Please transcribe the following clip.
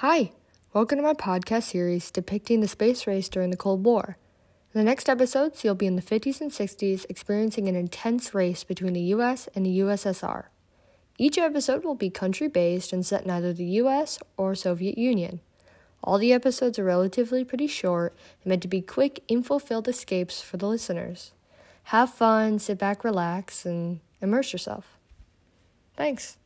Hi, welcome to my podcast series depicting the space race during the Cold War. In the next episodes, you'll be in the 50s and 60s experiencing an intense race between the US and the USSR. Each episode will be country based and set in either the US or Soviet Union. All the episodes are relatively pretty short and meant to be quick, info filled escapes for the listeners. Have fun, sit back, relax, and immerse yourself. Thanks.